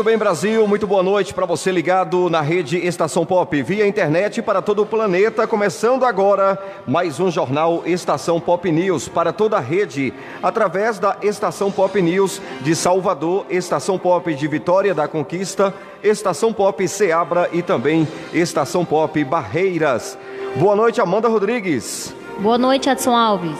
Muito bem, Brasil, muito boa noite para você ligado na rede Estação Pop, via internet para todo o planeta. Começando agora mais um jornal Estação Pop News para toda a rede, através da Estação Pop News de Salvador, Estação Pop de Vitória da Conquista, Estação Pop Seabra e também Estação Pop Barreiras. Boa noite, Amanda Rodrigues. Boa noite, Adson Alves.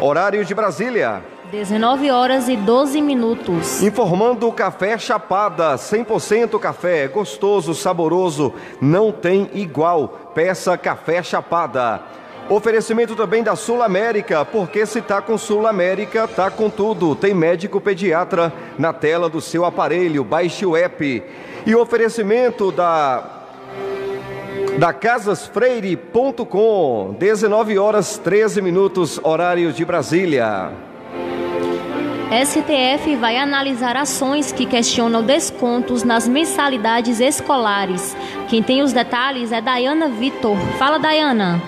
Horário de Brasília. 19 horas e 12 minutos. Informando o Café Chapada, 100% café, gostoso, saboroso, não tem igual. Peça Café Chapada. Oferecimento também da Sul América, porque se tá com Sul América, tá com tudo. Tem médico pediatra na tela do seu aparelho, baixe o app. E oferecimento da da casasfreire.com, 19 horas 13 minutos, horário de Brasília. STF vai analisar ações que questionam descontos nas mensalidades escolares. Quem tem os detalhes é Dayana Vitor. Fala, Dayana.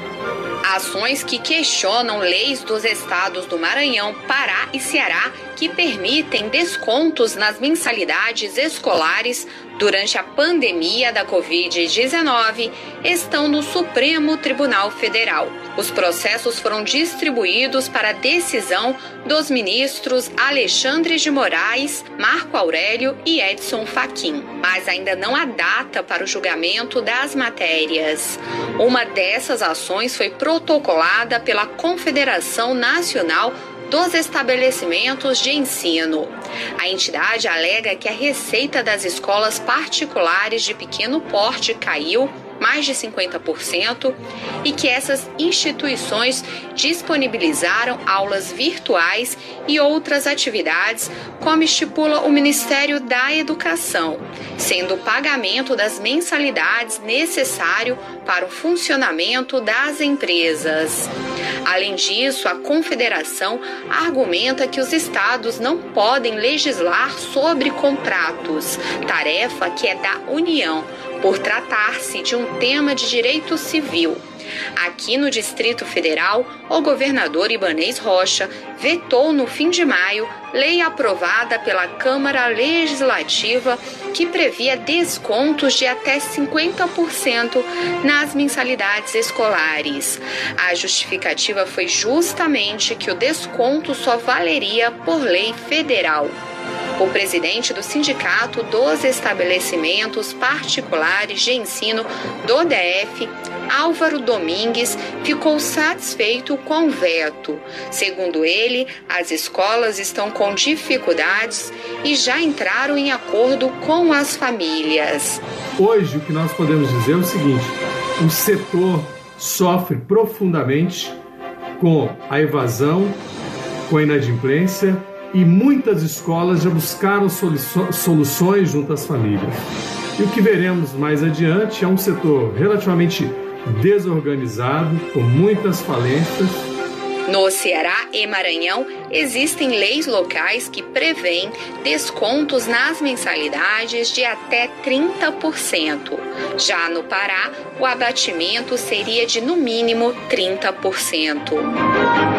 Ações que questionam leis dos estados do Maranhão, Pará e Ceará que permitem descontos nas mensalidades escolares durante a pandemia da Covid-19 estão no Supremo Tribunal Federal. Os processos foram distribuídos para decisão dos ministros Alexandre de Moraes, Marco Aurélio e Edson Fachin, mas ainda não há data para o julgamento das matérias. Uma dessas ações foi protocolada pela Confederação Nacional dos estabelecimentos de ensino. A entidade alega que a receita das escolas particulares de pequeno porte caiu mais de 50%, e que essas instituições disponibilizaram aulas virtuais e outras atividades, como estipula o Ministério da Educação, sendo o pagamento das mensalidades necessário para o funcionamento das empresas. Além disso, a Confederação argumenta que os estados não podem legislar sobre contratos, tarefa que é da União, por tratar-se de um tema de direito civil. Aqui no Distrito Federal, o governador Ibanês Rocha vetou no fim de maio lei aprovada pela Câmara Legislativa que previa descontos de até 50% nas mensalidades escolares. A justificativa foi justamente que o desconto só valeria por lei federal. O presidente do Sindicato dos Estabelecimentos Particulares de Ensino do DF, Álvaro Domingues, ficou satisfeito com o veto. Segundo ele, as escolas estão com dificuldades e já entraram em acordo com as famílias. Hoje, o que nós podemos dizer é o seguinte: o setor sofre profundamente com a evasão, com a inadimplência e muitas escolas já buscaram soluções junto às famílias. E o que veremos mais adiante é um setor relativamente desorganizado, com muitas falências. No Ceará e Maranhão, existem leis locais que prevêem descontos nas mensalidades de até 30%. Já no Pará, o abatimento seria de no mínimo 30%.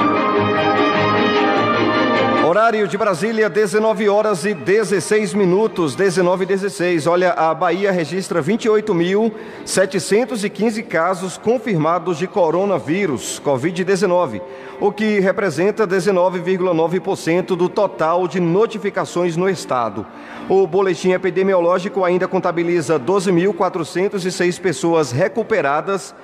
Horário de Brasília, 19 horas e 16 minutos, 19 e 16. Olha, a Bahia registra 28.715 casos confirmados de coronavírus, Covid-19, o que representa 19,9% do total de notificações no estado. O boletim epidemiológico ainda contabiliza 12.406 pessoas recuperadas,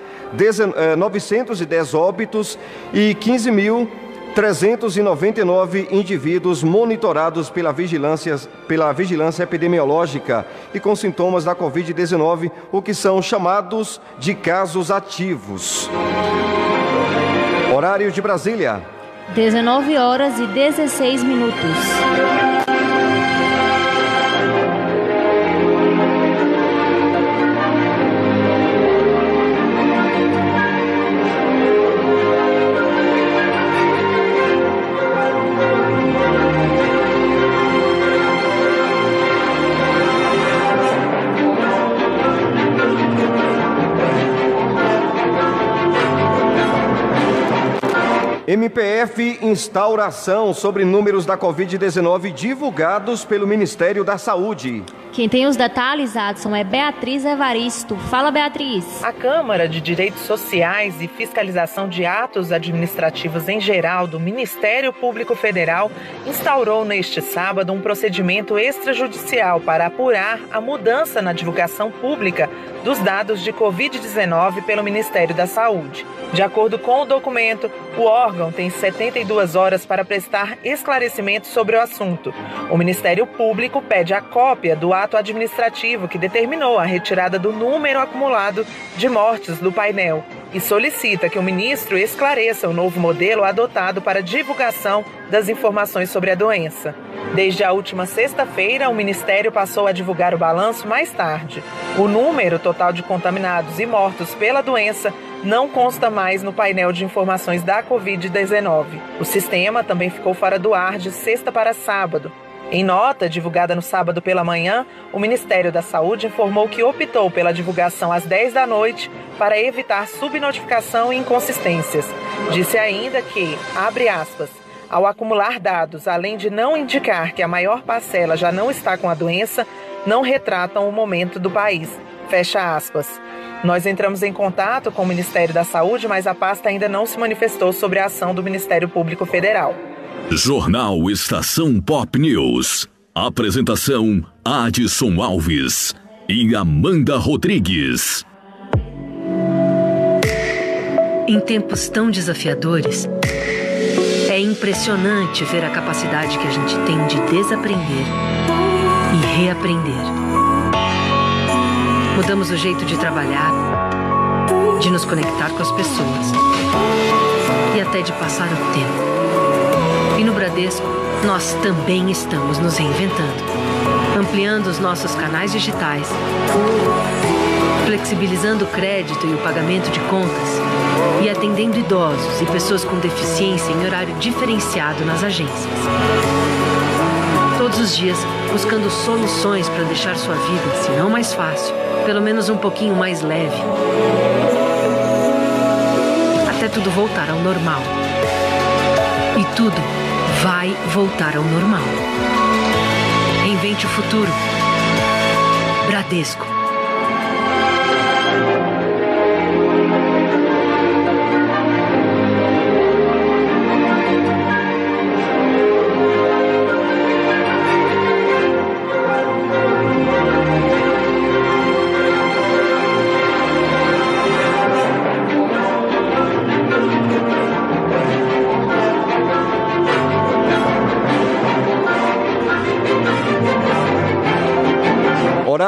910 eh, óbitos e 15 mil 399 indivíduos monitorados pela vigilância, pela vigilância epidemiológica e com sintomas da Covid-19, o que são chamados de casos ativos. Horário de Brasília. 19 horas e 16 minutos. MPF instauração sobre números da Covid-19 divulgados pelo Ministério da Saúde. Quem tem os detalhes, Adson, é Beatriz Evaristo. Fala, Beatriz. A Câmara de Direitos Sociais e Fiscalização de Atos Administrativos em Geral do Ministério Público Federal instaurou neste sábado um procedimento extrajudicial para apurar a mudança na divulgação pública dos dados de Covid-19 pelo Ministério da Saúde. De acordo com o documento, o órgão tem 72 horas para prestar esclarecimentos sobre o assunto. O Ministério Público pede a cópia do ato administrativo que determinou a retirada do número acumulado de mortes do painel e solicita que o ministro esclareça o novo modelo adotado para divulgação das informações sobre a doença. Desde a última sexta-feira, o Ministério passou a divulgar o balanço mais tarde. O número total de contaminados e mortos pela doença não consta mais no painel de informações da Covid-19. O sistema também ficou fora do ar de sexta para sábado. Em nota divulgada no sábado pela manhã, o Ministério da Saúde informou que optou pela divulgação às 10 da noite para evitar subnotificação e inconsistências. Disse ainda que, abre aspas, ao acumular dados, além de não indicar que a maior parcela já não está com a doença, não retratam o momento do país. Fecha aspas. Nós entramos em contato com o Ministério da Saúde, mas a pasta ainda não se manifestou sobre a ação do Ministério Público Federal. Jornal Estação Pop News. Apresentação: Adson Alves e Amanda Rodrigues. Em tempos tão desafiadores, é impressionante ver a capacidade que a gente tem de desaprender e reaprender. Mudamos o jeito de trabalhar, de nos conectar com as pessoas e até de passar o tempo. E no Bradesco, nós também estamos nos reinventando, ampliando os nossos canais digitais, flexibilizando o crédito e o pagamento de contas e atendendo idosos e pessoas com deficiência em horário diferenciado nas agências. Todos os dias, buscando soluções para deixar sua vida, se não mais fácil, pelo menos um pouquinho mais leve. Até tudo voltar ao normal. E tudo vai voltar ao normal. Reinvente o futuro. Bradesco.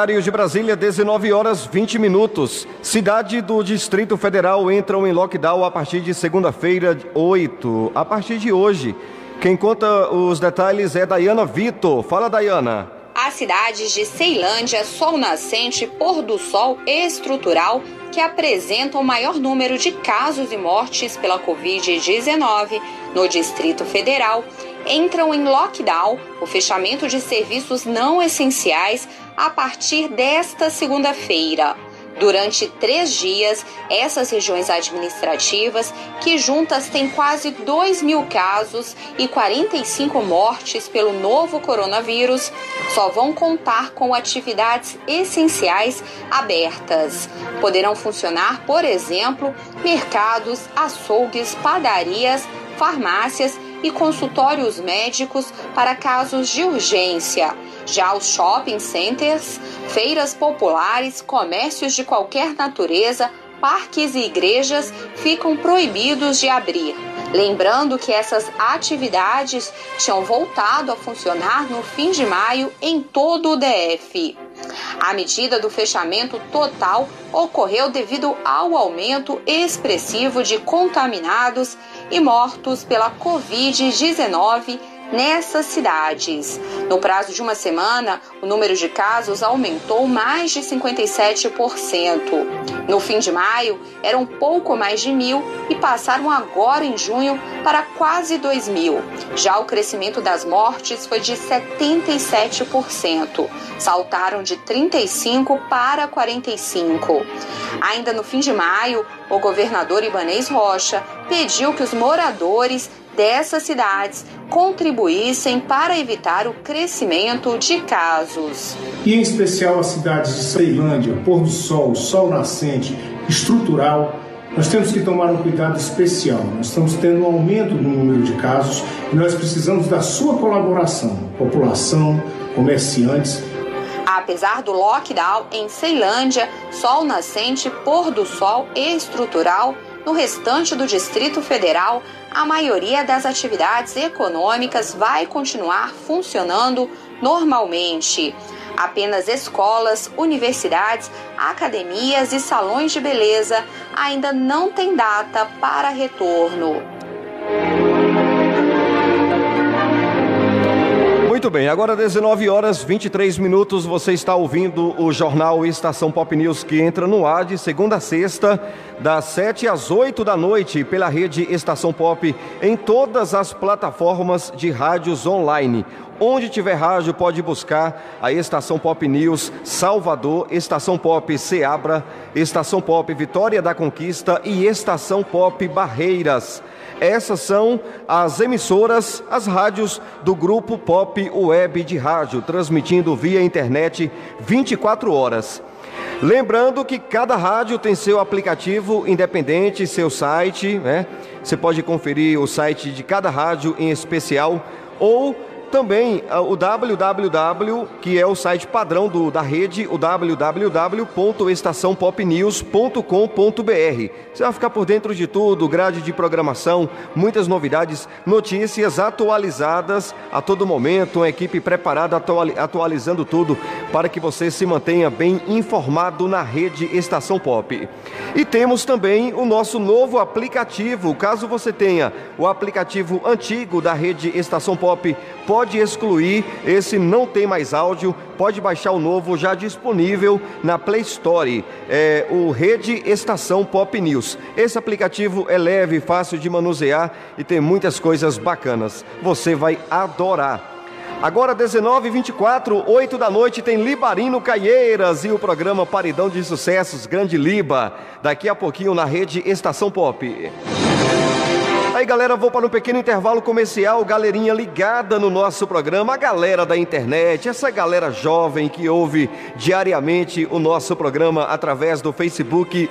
Horário de Brasília, 19 horas 20 minutos. Cidade do Distrito Federal entram em lockdown a partir de segunda-feira, 8. A partir de hoje. Quem conta os detalhes é Dayana Vitor. Fala, Dayana. As cidades de Ceilândia, Sol Nascente, Pôr do Sol Estrutural, que apresentam o maior número de casos e mortes pela Covid-19 no Distrito Federal, entram em lockdown, o fechamento de serviços não essenciais a partir desta segunda-feira. Durante três dias, essas regiões administrativas, que juntas têm quase 2 mil casos e 45 mortes pelo novo coronavírus, só vão contar com atividades essenciais abertas. Poderão funcionar, por exemplo, mercados, açougues, padarias, farmácias e consultórios médicos para casos de urgência. Já os shopping centers, feiras populares, comércios de qualquer natureza, parques e igrejas ficam proibidos de abrir. Lembrando que essas atividades tinham voltado a funcionar no fim de maio em todo o DF. A medida do fechamento total ocorreu devido ao aumento expressivo de contaminados e mortos pela Covid-19 nessas cidades. No prazo de uma semana, o número de casos aumentou mais de 57%. No fim de maio, eram pouco mais de mil e passaram agora em junho para quase 2 mil. Já o crescimento das mortes foi de 77%. Saltaram de 35 para 45. Ainda no fim de maio, o governador Ibanês Rocha pediu que os moradores dessas cidades contribuíssem para evitar o crescimento de casos. E em especial as cidades de Ceilândia, Pôr do Sol, Sol Nascente, Estrutural, nós temos que tomar um cuidado especial. Nós estamos tendo um aumento no número de casos e nós precisamos da sua colaboração, população, comerciantes. Apesar do lockdown em Ceilândia, Sol Nascente, Pôr do Sol e Estrutural, no restante do Distrito Federal, a maioria das atividades econômicas vai continuar funcionando normalmente. Apenas escolas, universidades, academias e salões de beleza ainda não têm data para retorno. Muito bem, agora 19 horas 23 minutos, você está ouvindo o jornal Estação Pop News que entra no ar de segunda a sexta, das 7 às 8 da noite, pela rede Estação Pop, em todas as plataformas de rádios online. Onde tiver rádio, pode buscar a Estação Pop News Salvador, Estação Pop Seabra, Estação Pop Vitória da Conquista e Estação Pop Barreiras. Essas são as emissoras, as rádios do grupo Pop Web de Rádio, transmitindo via internet 24 horas. Lembrando que cada rádio tem seu aplicativo independente, seu site, né? Você pode conferir o site de cada rádio em especial ou também ah, o www, que é o site padrão do, da rede, o www.estaçãopopnews.com.br. Você vai ficar por dentro de tudo, grade de programação, muitas novidades, notícias atualizadas a todo momento, uma equipe preparada atualizando tudo para que você se mantenha bem informado na rede Estação Pop. E temos também o nosso novo aplicativo. Caso você tenha o aplicativo antigo da rede Estação Pop, pode excluir esse não tem mais áudio, pode baixar o novo já disponível na Play Store, é, o Rede Estação Pop News. Esse aplicativo é leve, fácil de manusear e tem muitas coisas bacanas. Você vai adorar. Agora 19 24 8 da noite tem Libarino Caieiras e o programa Paridão de Sucessos Grande Liba. Daqui a pouquinho na rede Estação Pop. Aí, galera, vou para um pequeno intervalo comercial. Galerinha ligada no nosso programa, a galera da internet, essa galera jovem que ouve diariamente o nosso programa através do Facebook.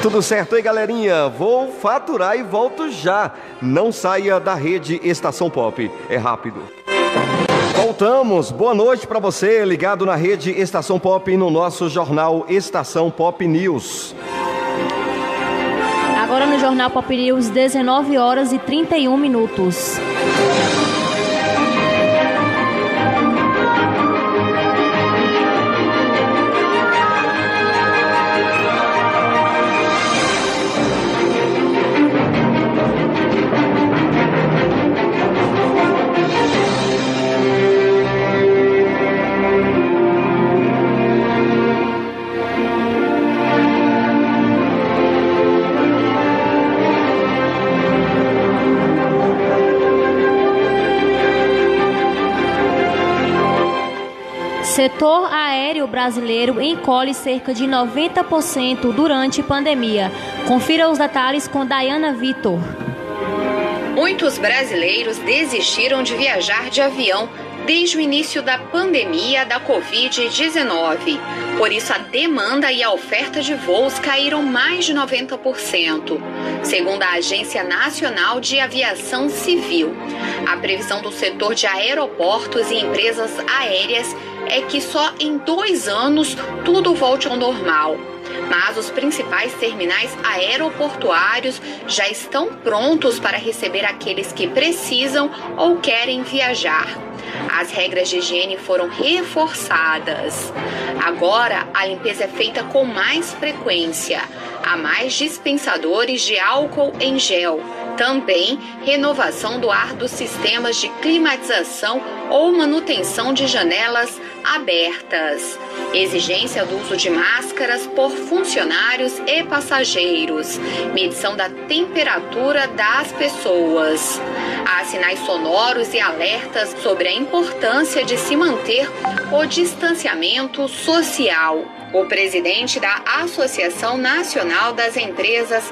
Tudo certo aí, galerinha? Vou faturar e volto já. Não saia da rede Estação Pop. É rápido. Voltamos. Boa noite para você, ligado na rede Estação Pop no nosso jornal Estação Pop News. Agora no Jornal Pop News, 19 horas e 31 minutos. Brasileiro encolhe cerca de 90% durante pandemia. Confira os detalhes com Dayana Vitor. Muitos brasileiros desistiram de viajar de avião desde o início da pandemia da Covid-19. Por isso, a demanda e a oferta de voos caíram mais de 90%, segundo a Agência Nacional de Aviação Civil. A previsão do setor de aeroportos e empresas aéreas é que só em dois anos tudo volte ao normal. Mas os principais terminais aeroportuários já estão prontos para receber aqueles que precisam ou querem viajar. As regras de higiene foram reforçadas. Agora, a limpeza é feita com mais frequência. Há mais dispensadores de álcool em gel Também renovação do ar dos sistemas de climatização ou manutenção de janelas abertas. Exigência do uso de máscaras por funcionários e passageiros. Medição da temperatura das pessoas. Há sinais sonoros e alertas sobre a importância de se manter o distanciamento social. O presidente da Associação Nacional das Empresas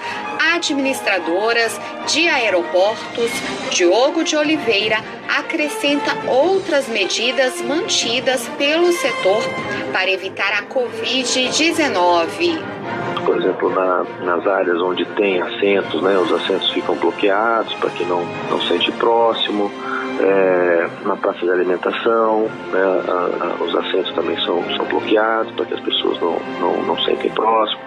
Administradoras de Aeroportos, Diogo de Oliveira, acrescenta outras medidas mantidas pelo setor para evitar a Covid-19 por exemplo, na, nas áreas onde tem assentos, né, os assentos ficam bloqueados para que não, não sente próximo é, na praça de alimentação, né, a, a, os assentos também são, são bloqueados para que as pessoas não, não, não sentem próximo.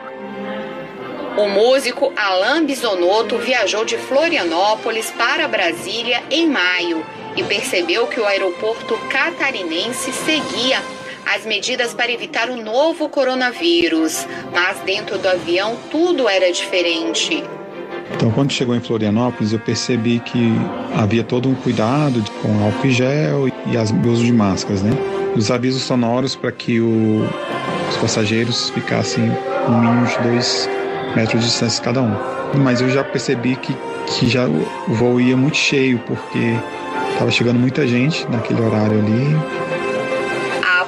O músico Alain Bisonotto viajou de Florianópolis para Brasília em maio e percebeu que o aeroporto catarinense seguia as medidas para evitar o novo coronavírus, mas dentro do avião tudo era diferente. Então, quando chegou em Florianópolis, eu percebi que havia todo um cuidado com álcool em gel e as, uso de máscaras, né? Os avisos sonoros para que o, os passageiros ficassem no mínimo de dois metros de distância cada um. Mas eu já percebi que, que já o voo ia muito cheio, porque estava chegando muita gente naquele horário ali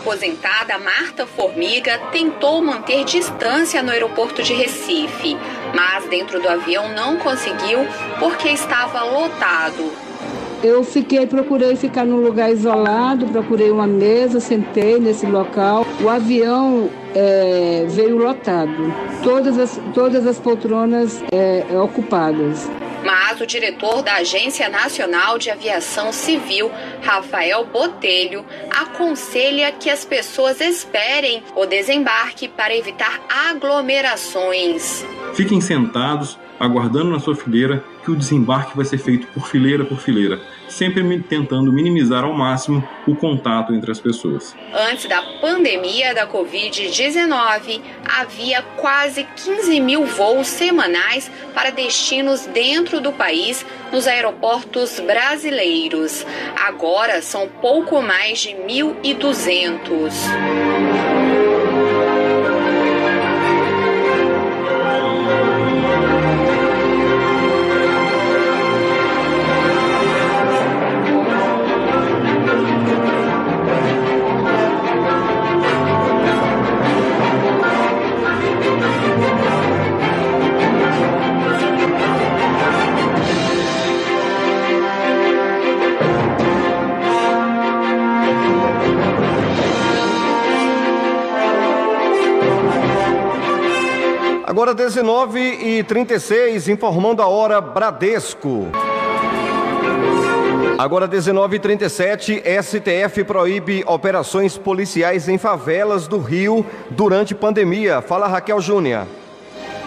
aposentada Marta Formiga tentou manter distância no aeroporto de Recife, mas dentro do avião não conseguiu porque estava lotado. Eu fiquei, procurei ficar num lugar isolado, procurei uma mesa, sentei nesse local. O avião é, veio lotado, todas as, todas as poltronas é, ocupadas. Mas o diretor da Agência Nacional de Aviação Civil, Rafael Botelho, aconselha que as pessoas esperem o desembarque para evitar aglomerações. Fiquem sentados, aguardando na sua fileira que o desembarque vai ser feito por fileira por fileira sempre tentando minimizar ao máximo o contato entre as pessoas. Antes da pandemia da Covid-19, havia quase 15 mil voos semanais para destinos dentro do país nos aeroportos brasileiros. Agora são pouco mais de 1.200. Agora 19 e 36, informando a hora Bradesco. Agora 19 e 37, STF proíbe operações policiais em favelas do Rio durante pandemia. Fala Raquel Júnior.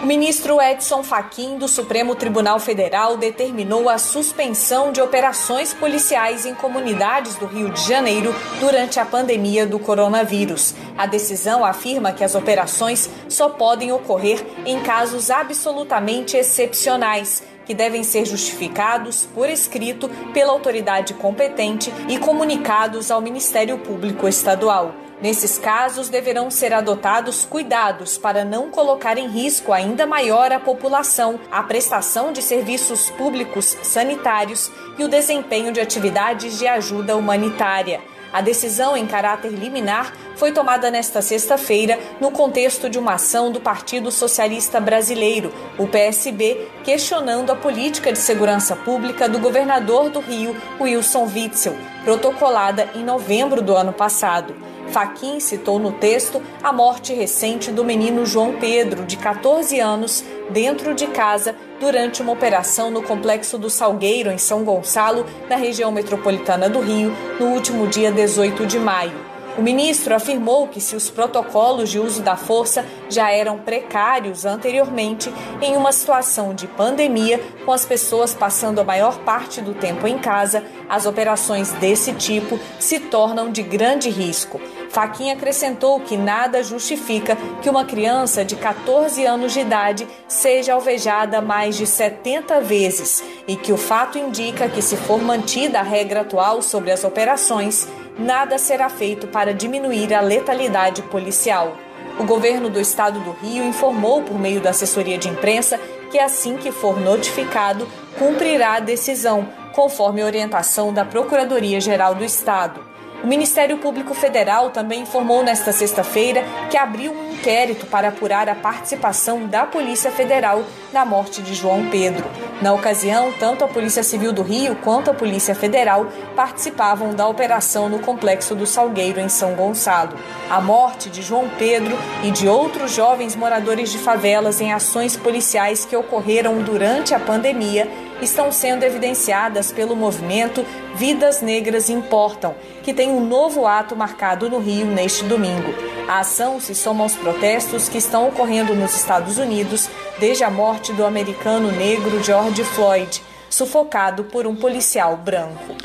O ministro Edson Fachin do Supremo Tribunal Federal determinou a suspensão de operações policiais em comunidades do Rio de Janeiro durante a pandemia do coronavírus. A decisão afirma que as operações só podem ocorrer em casos absolutamente excepcionais que devem ser justificados por escrito pela autoridade competente e comunicados ao Ministério Público Estadual. Nesses casos, deverão ser adotados cuidados para não colocar em risco ainda maior a população, a prestação de serviços públicos sanitários e o desempenho de atividades de ajuda humanitária. A decisão em caráter liminar foi tomada nesta sexta-feira no contexto de uma ação do Partido Socialista Brasileiro, o PSB, questionando a política de segurança pública do governador do Rio, Wilson Witzel, protocolada em novembro do ano passado. Faquin citou no texto a morte recente do menino João Pedro, de 14 anos, dentro de casa durante uma operação no Complexo do Salgueiro, em São Gonçalo, na região metropolitana do Rio, no último dia 18 de maio. O ministro afirmou que se os protocolos de uso da força já eram precários anteriormente, em uma situação de pandemia, com as pessoas passando a maior parte do tempo em casa, as operações desse tipo se tornam de grande risco. Faquinha acrescentou que nada justifica que uma criança de 14 anos de idade seja alvejada mais de 70 vezes e que o fato indica que, se for mantida a regra atual sobre as operações, nada será feito para diminuir a letalidade policial. O governo do estado do Rio informou por meio da assessoria de imprensa que, assim que for notificado, cumprirá a decisão, conforme orientação da Procuradoria-Geral do Estado. O Ministério Público Federal também informou nesta sexta-feira que abriu um inquérito para apurar a participação da Polícia Federal na morte de João Pedro. Na ocasião, tanto a Polícia Civil do Rio quanto a Polícia Federal participavam da operação no Complexo do Salgueiro, em São Gonçalo. A morte de João Pedro e de outros jovens moradores de favelas em ações policiais que ocorreram durante a pandemia estão sendo evidenciadas pelo movimento Vidas Negras Importam, que tem um novo ato marcado no Rio neste domingo. A ação se soma aos protestos que estão ocorrendo nos Estados Unidos desde a morte do americano negro George Floyd, sufocado por um policial branco.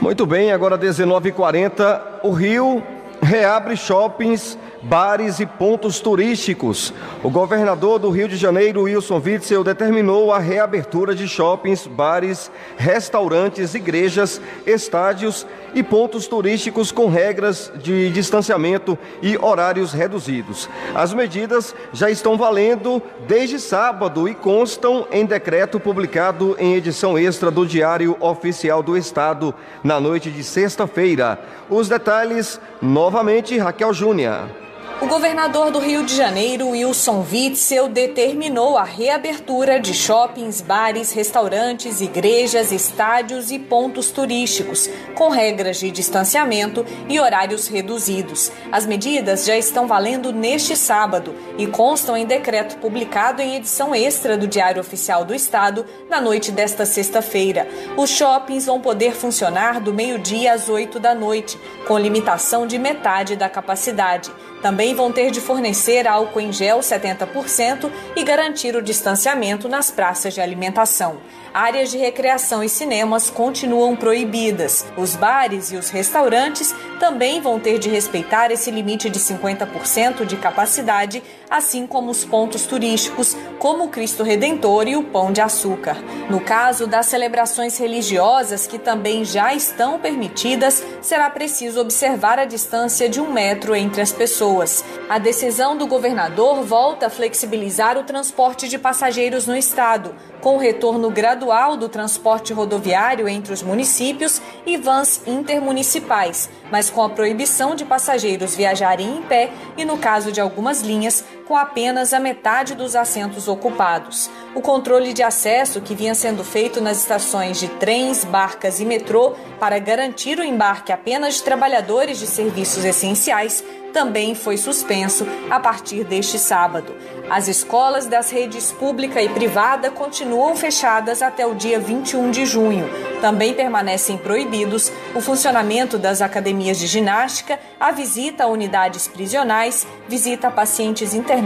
Muito bem, agora 19h40, o Rio reabre shoppings bares e pontos turísticos. O governador do Rio de Janeiro, Wilson Witzel, determinou a reabertura de shoppings, bares, restaurantes, igrejas, estádios e pontos turísticos com regras de distanciamento e horários reduzidos. As medidas já estão valendo desde sábado e constam em decreto publicado em edição extra do Diário Oficial do Estado na noite de sexta-feira. Os detalhes, novamente, Raquel Júnior. O governador do Rio de Janeiro, Wilson Witzel, determinou a reabertura de shoppings, bares, restaurantes, igrejas, estádios e pontos turísticos, com regras de distanciamento e horários reduzidos. As medidas já estão valendo neste sábado e constam em decreto publicado em edição extra do Diário Oficial do Estado na noite desta sexta-feira. Os shoppings vão poder funcionar do meio-dia às oito da noite, com limitação de metade da capacidade. Também vão ter de fornecer álcool em gel 70% e garantir o distanciamento nas praças de alimentação. Áreas de recreação e cinemas continuam proibidas. Os bares e os restaurantes também vão ter de respeitar esse limite de 50% de capacidade, assim como os pontos turísticos, como o Cristo Redentor e o Pão de Açúcar. No caso das celebrações religiosas, que também já estão permitidas, será preciso observar a distância de um metro entre as pessoas. A decisão do governador volta a flexibilizar o transporte de passageiros no estado, com retorno gradual do transporte rodoviário entre os municípios e vans intermunicipais, mas com a proibição de passageiros viajarem em pé e, no caso de algumas linhas, com apenas a metade dos assentos ocupados. O controle de acesso que vinha sendo feito nas estações de trens, barcas e metrô para garantir o embarque apenas de trabalhadores de serviços essenciais também foi suspenso a partir deste sábado. As escolas das redes pública e privada continuam fechadas até o dia 21 de junho. Também permanecem proibidos o funcionamento das academias de ginástica, a visita a unidades prisionais, visita a pacientes internados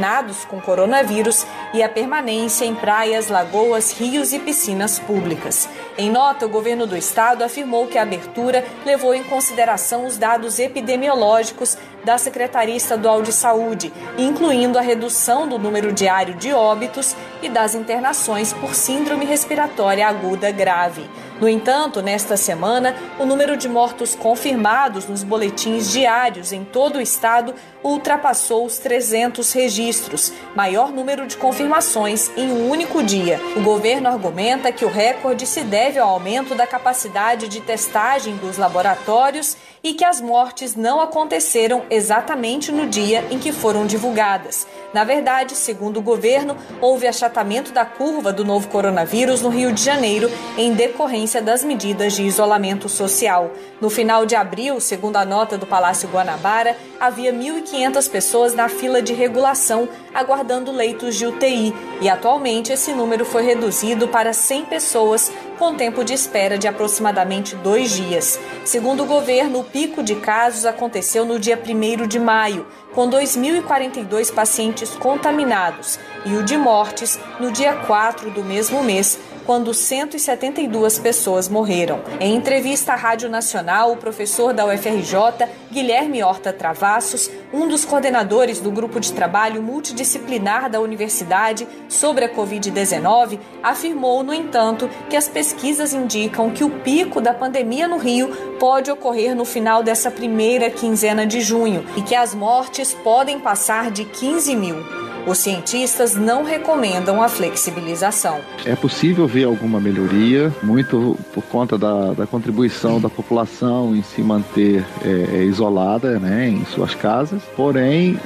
com coronavírus e a permanência em praias, lagoas, rios e piscinas públicas. Em nota, o governo do estado afirmou que a abertura levou em consideração os dados epidemiológicos da Secretaria Estadual de Saúde, incluindo a redução do número diário de óbitos e das internações por síndrome respiratória aguda grave. No entanto, nesta semana, o número de mortos confirmados nos boletins diários em todo o estado ultrapassou os 300 registros, maior número de confirmações em um único dia. O governo argumenta que o recorde se deve ao aumento da capacidade de testagem dos laboratórios e que as mortes não aconteceram exatamente no dia em que foram divulgadas. Na verdade, segundo o governo, houve achatamento da curva do novo coronavírus no Rio de Janeiro em decorrência das medidas de isolamento social. No final de abril, segundo a nota do Palácio Guanabara, havia 1.500 1.500 pessoas na fila de regulação, aguardando leitos de UTI, e atualmente esse número foi reduzido para 100 pessoas, com tempo de espera de aproximadamente dois dias. Segundo o governo, o pico de casos aconteceu no dia 1 de maio, com 2.042 pacientes contaminados, e o de mortes no dia 4 do mesmo mês, quando 172 pessoas morreram. Em entrevista à Rádio Nacional, o professor da UFRJ, Guilherme Horta Travassos, um dos coordenadores do grupo de trabalho multidisciplinar da universidade sobre a Covid-19, afirmou, no entanto, que as pesquisas indicam que o pico da pandemia no Rio pode ocorrer no final dessa primeira quinzena de junho e que as mortes podem passar de 15 mil. Os cientistas não recomendam a flexibilização. É possível ver alguma melhoria, muito por conta da, da contribuição da população em se manter é, é isolada né, em suas casas, porém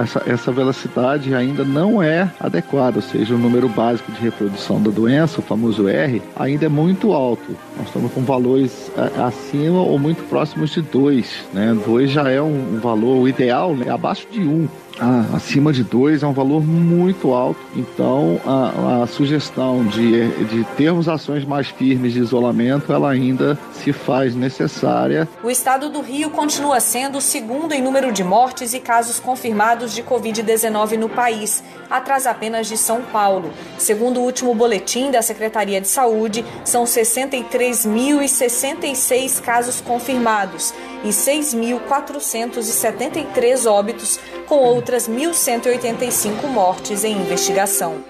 essa, essa velocidade ainda não é adequada, ou seja, o número básico de reprodução da doença, o famoso R, ainda é muito alto. Nós estamos com valores é, acima ou muito próximos de 2. Né? 2 já é um, um valor ideal, né? abaixo de 1. Um ah, acima de 2 é um valor muito alto. Então, a, a, sugestão de, de termos ações mais firmes de isolamento, ela ainda se faz necessária. O estado do Rio continua sendo o segundo em número de mortes e casos confirmados de Covid-19 no país, atrás apenas de São Paulo. Segundo o último boletim da Secretaria de Saúde, são 63.066 casos confirmados e 6.473 óbitos, com outras 1.185 mortes em investigação.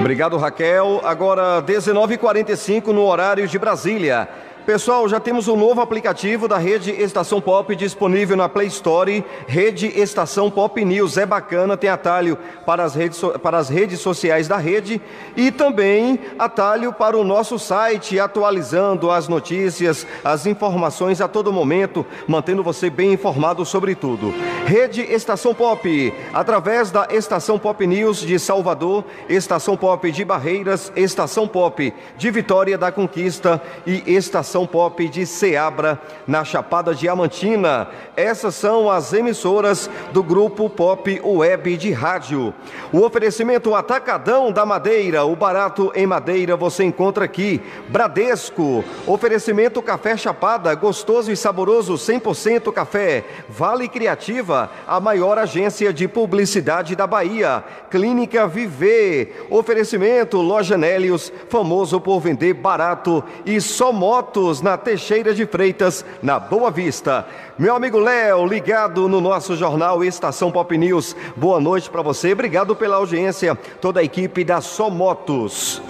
Obrigado, Raquel. Agora, 19h45 no horário de Brasília. Pessoal, já temos um novo aplicativo da Rede Estação Pop disponível na Play Store, Rede Estação Pop News. É bacana, tem atalho para as, redes, para as redes sociais da rede e também atalho para o nosso site, atualizando as notícias, as informações a todo momento, mantendo você bem informado sobre tudo. Rede Estação Pop, através da Estação Pop News de Salvador, Estação Pop de Barreiras, Estação Pop de Vitória da Conquista e Estação Estação Pop de Ceabra, na Chapada Diamantina. Essas são as emissoras do grupo Pop Web de Rádio. O oferecimento Atacadão da Madeira, o barato em madeira você encontra aqui. Bradesco, oferecimento Café Chapada, gostoso e saboroso 100% café. Vale Criativa, a maior agência de publicidade da Bahia. Clínica Viver, oferecimento Loja Nélios, famoso por vender barato e só motos na Teixeira de Freitas, na Boa Vista. Meu amigo Léo, ligado no nosso jornal Estação Pop News. Boa noite para você. Obrigado pela audiência. Toda a equipe da Somotos.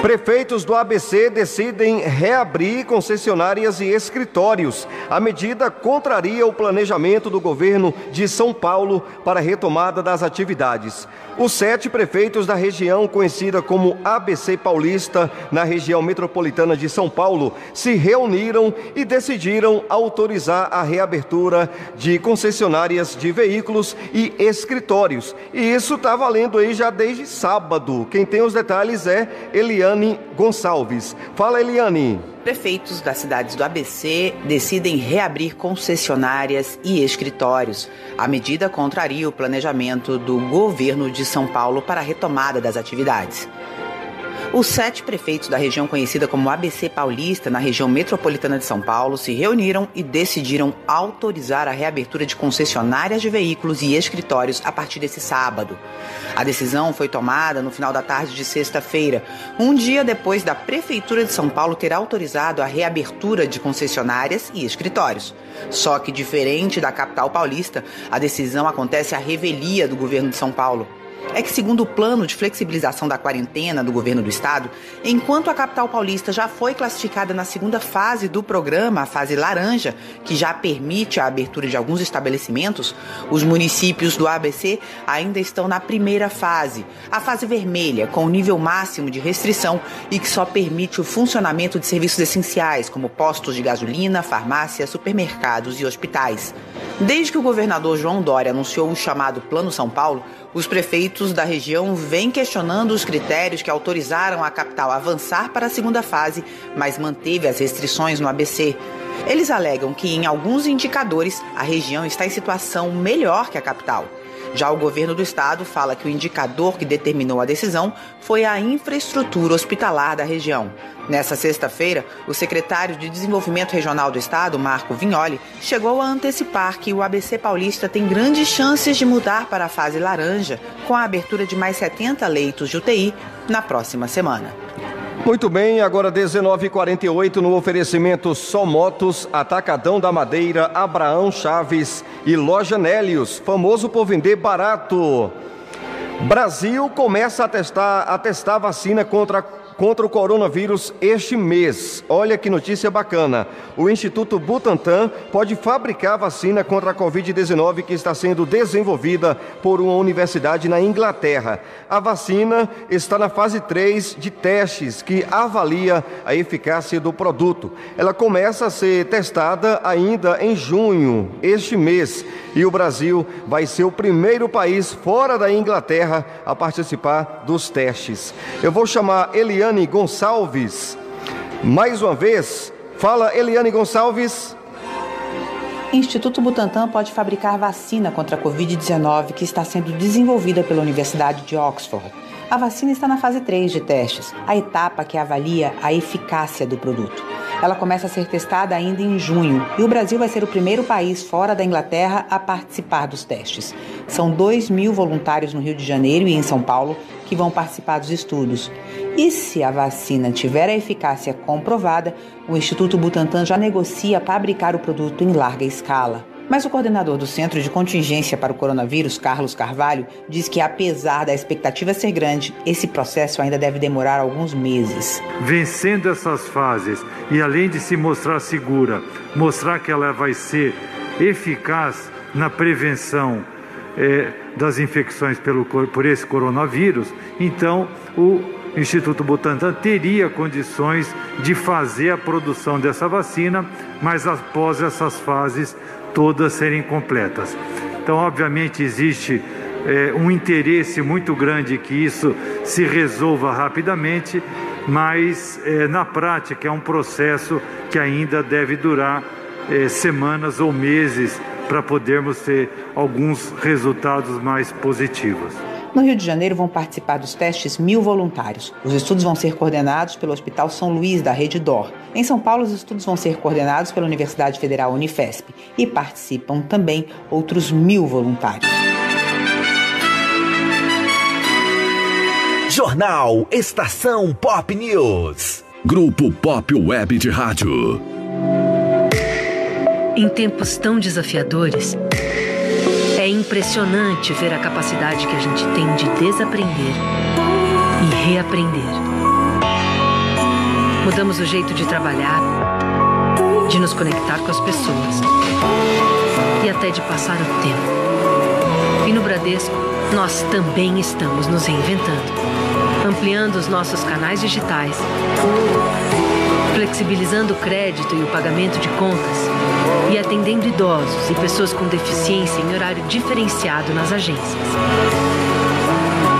Prefeitos do ABC decidem reabrir concessionárias e escritórios. A medida contraria o planejamento do governo de São Paulo para a retomada das atividades. Os sete prefeitos da região conhecida como ABC Paulista, na região metropolitana de São Paulo, se reuniram e decidiram autorizar a reabertura de concessionárias de veículos e escritórios. E isso está valendo aí já desde sábado. Quem tem os detalhes é Eliane Gonçalves. Fala, Eliane. Prefeitos das cidades do ABC decidem reabrir concessionárias e escritórios. A medida contraria o planejamento do governo de São Paulo para a retomada das atividades. Os sete prefeitos da região conhecida como ABC Paulista, na região metropolitana de São Paulo, se reuniram e decidiram autorizar a reabertura de concessionárias de veículos e escritórios a partir desse sábado. A decisão foi tomada no final da tarde de sexta-feira, um dia depois da Prefeitura de São Paulo ter autorizado a reabertura de concessionárias e escritórios. Só que, diferente da capital paulista, a decisão acontece à revelia do governo de São Paulo é que, segundo o plano de flexibilização da quarentena do governo do estado, enquanto a capital paulista já foi classificada na segunda fase do programa, a fase laranja, que já permite a abertura de alguns estabelecimentos, os municípios do ABC ainda estão na primeira fase, a fase vermelha, com o nível máximo de restrição e que só permite o funcionamento de serviços essenciais, como postos de gasolina, farmácias, supermercados e hospitais. Desde que o governador João Dória anunciou o chamado Plano São Paulo, os prefeitos da região vêm questionando os critérios que autorizaram a capital avançar para a segunda fase, mas manteve as restrições no ABC. Eles alegam que, em alguns indicadores, a região está em situação melhor que a capital. Já o governo do estado fala que o indicador que determinou a decisão foi a infraestrutura hospitalar da região. Nessa sexta-feira, o secretário de Desenvolvimento Regional do Estado, Marco Vignoli, chegou a antecipar que o ABC Paulista tem grandes chances de mudar para a fase laranja, com a abertura de mais 70 leitos de UTI na próxima semana. Muito bem, agora 19h48 no oferecimento Só Motos, Atacadão da Madeira, Abraão Chaves e Loja Nélios, famoso por vender barato. Brasil começa a testar, a testar vacina contra contra o coronavírus este mês. Olha que notícia bacana. O Instituto Butantan pode fabricar vacina contra a Covid-19 que está sendo desenvolvida por uma universidade na Inglaterra. A vacina está na fase 3 de testes que avalia a eficácia do produto. Ela começa a ser testada ainda em junho este mês e o Brasil vai ser o primeiro país fora da Inglaterra a participar dos testes. Eu vou chamar Eliane Gonçalves mais uma vez. Fala, Eliane Gonçalves. Instituto Butantan pode fabricar vacina contra a Covid-19 que está sendo desenvolvida pela Universidade de Oxford. A vacina está na fase 3 de testes, a etapa que avalia a eficácia do produto. Ela começa a ser testada ainda em junho e o Brasil vai ser o primeiro país fora da Inglaterra a participar dos testes. São 2 mil voluntários no Rio de Janeiro e em São Paulo que vão participar dos estudos. E se a vacina tiver a eficácia comprovada, o Instituto Butantan já negocia fabricar o produto em larga escala. Mas o coordenador do Centro de Contingência para o Coronavírus, Carlos Carvalho, diz que, apesar da expectativa ser grande, esse processo ainda deve demorar alguns meses. Vencendo essas fases e além de se mostrar segura, mostrar que ela vai ser eficaz na prevenção é, das infecções pelo, por esse coronavírus, então o Instituto Butantan teria condições de fazer a produção dessa vacina, mas após essas fases todas serem completas. Então, obviamente, existe é, um interesse muito grande que isso se resolva rapidamente, mas é, na prática é um processo que ainda deve durar é, semanas ou meses para podermos ter alguns resultados mais positivos. No Rio de Janeiro vão participar dos testes mil voluntários. Os estudos vão ser coordenados pelo Hospital São Luís, da Rede DOR. Em São Paulo, os estudos vão ser coordenados pela Universidade Federal Unifesp. E participam também outros mil voluntários. Jornal Estação Pop News. Grupo Pop Web de Rádio. Em tempos tão desafiadores, é impressionante ver a capacidade que a gente tem de desaprender e reaprender. Mudamos o jeito de trabalhar, de nos conectar com as pessoas e até de passar o tempo. E no Bradesco, nós também estamos nos reinventando, ampliando os nossos canais digitais flexibilizando o crédito e o pagamento de contas e atendendo idosos e pessoas com deficiência em horário diferenciado nas agências.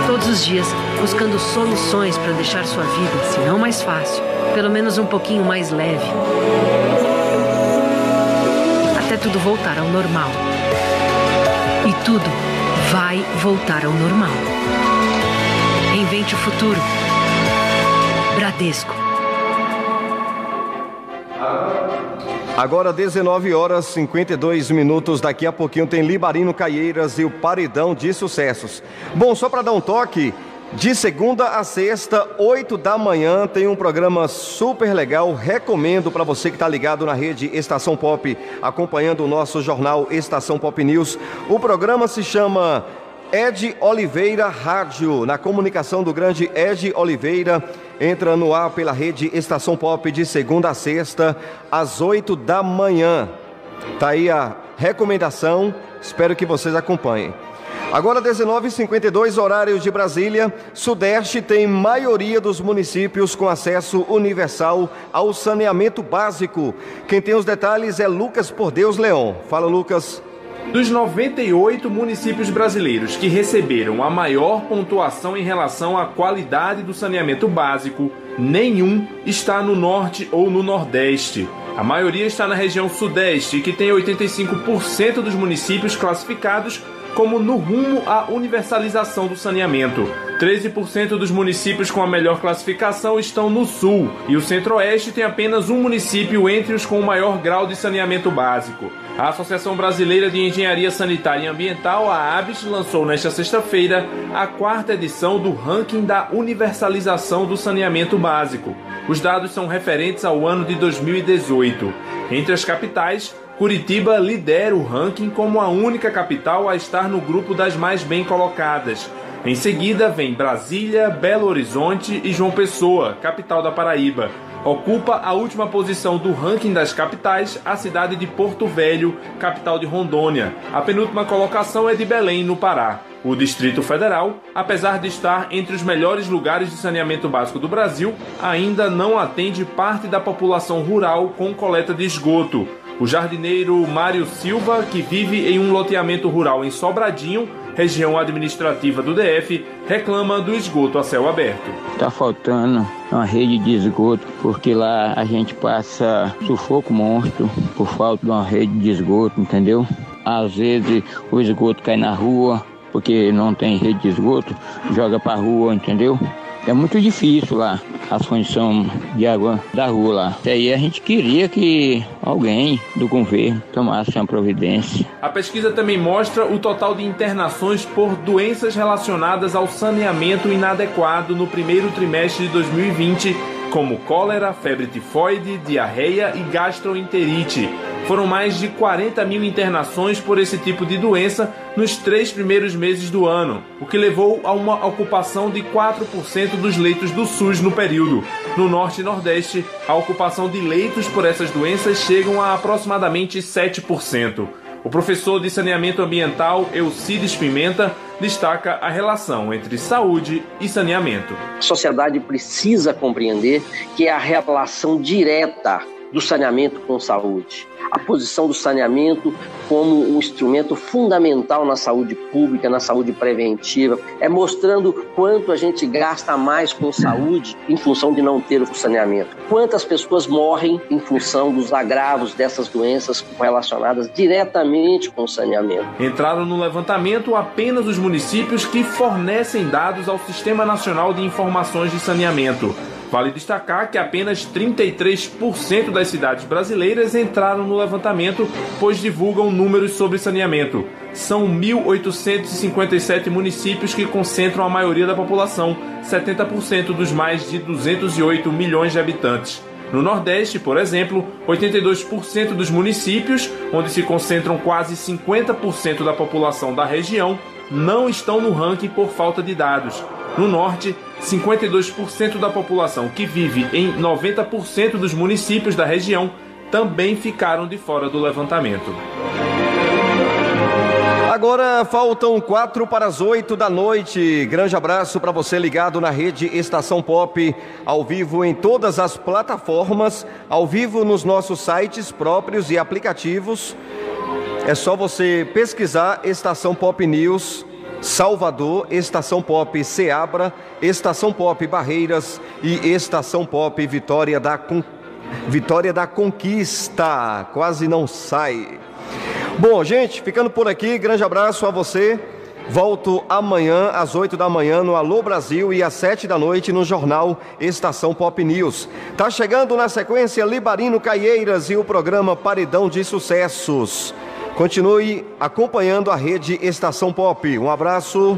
Todos os dias, buscando soluções para deixar sua vida, se não mais fácil, pelo menos um pouquinho mais leve. Até tudo voltar ao normal. E tudo vai voltar ao normal. Reinvente o futuro. Bradesco. Agora 19 horas 52 minutos. Daqui a pouquinho tem Libarino Caieiras e o Paridão de Sucessos. Bom, só para dar um toque, de segunda a sexta, 8 da manhã, tem um programa super legal. Recomendo para você que está ligado na rede Estação Pop, acompanhando o nosso jornal Estação Pop News. O programa se chama Ed Oliveira Rádio, na comunicação do grande Ed Oliveira, entra no ar pela rede Estação Pop de segunda a sexta, às oito da manhã. Tá aí a recomendação, espero que vocês acompanhem. Agora 19h52, horário de Brasília. Sudeste tem maioria dos municípios com acesso universal ao saneamento básico. Quem tem os detalhes é Lucas Por Deus Leão. Fala, Lucas. Dos 98 municípios brasileiros que receberam a maior pontuação em relação à qualidade do saneamento básico, nenhum está no norte ou no nordeste. A maioria está na região sudeste, que tem 85% dos municípios classificados como no rumo à universalização do saneamento. 13% dos municípios com a melhor classificação estão no sul, e o centro-oeste tem apenas um município entre os com o maior grau de saneamento básico. A Associação Brasileira de Engenharia Sanitária e Ambiental, a ABS, lançou nesta sexta-feira a quarta edição do ranking da universalização do saneamento básico. Os dados são referentes ao ano de 2018. Entre as capitais, Curitiba lidera o ranking como a única capital a estar no grupo das mais bem colocadas. Em seguida vem Brasília, Belo Horizonte e João Pessoa, capital da Paraíba. Ocupa a última posição do ranking das capitais a cidade de Porto Velho, capital de Rondônia. A penúltima colocação é de Belém, no Pará. O Distrito Federal, apesar de estar entre os melhores lugares de saneamento básico do Brasil, ainda não atende parte da população rural com coleta de esgoto. O jardineiro Mário Silva, que vive em um loteamento rural em Sobradinho, região administrativa do DF, reclama do esgoto a céu aberto. Está faltando uma rede de esgoto, porque lá a gente passa sufoco monstro por falta de uma rede de esgoto, entendeu? Às vezes o esgoto cai na rua, porque não tem rede de esgoto, joga para rua, entendeu? É muito difícil lá as condições de água da rua lá. E aí a gente queria que alguém do governo tomasse uma providência. A pesquisa também mostra o total de internações por doenças relacionadas ao saneamento inadequado no primeiro trimestre de 2020, como cólera, febre tifoide, diarreia e gastroenterite. Foram mais de 40 mil internações por esse tipo de doença nos três primeiros meses do ano, o que levou a uma ocupação de 4% dos leitos do SUS no período. No Norte e Nordeste, a ocupação de leitos por essas doenças chegam a aproximadamente 7%. O professor de saneamento ambiental Eucides Pimenta destaca a relação entre saúde e saneamento. A sociedade precisa compreender que é a relação direta do saneamento com saúde. A posição do saneamento como um instrumento fundamental na saúde pública, na saúde preventiva, é mostrando quanto a gente gasta mais com saúde em função de não ter o saneamento. Quantas pessoas morrem em função dos agravos dessas doenças relacionadas diretamente com o saneamento. Entraram no levantamento apenas os municípios que fornecem dados ao Sistema Nacional de Informações de Saneamento. Vale destacar que apenas 33% das cidades brasileiras entraram no levantamento, pois divulgam números sobre saneamento. São 1.857 municípios que concentram a maioria da população, 70% dos mais de 208 milhões de habitantes. No Nordeste, por exemplo, 82% dos municípios, onde se concentram quase 50% da população da região, não estão no ranking por falta de dados. No Norte, 52% da população que vive em 90% dos municípios da região também ficaram de fora do levantamento. Agora faltam quatro para as oito da noite. Grande abraço para você ligado na rede Estação Pop, ao vivo em todas as plataformas, ao vivo nos nossos sites próprios e aplicativos. É só você pesquisar Estação Pop News Salvador, Estação Pop Ceabra, Estação Pop Barreiras e Estação Pop Vitória da, Con... Vitória da Conquista. Quase não sai. Bom, gente, ficando por aqui, grande abraço a você. Volto amanhã às 8 da manhã no Alô Brasil e às 7 da noite no jornal Estação Pop News. Tá chegando na sequência Libarino Caieiras e o programa Paredão de Sucessos. Continue acompanhando a rede Estação Pop. Um abraço.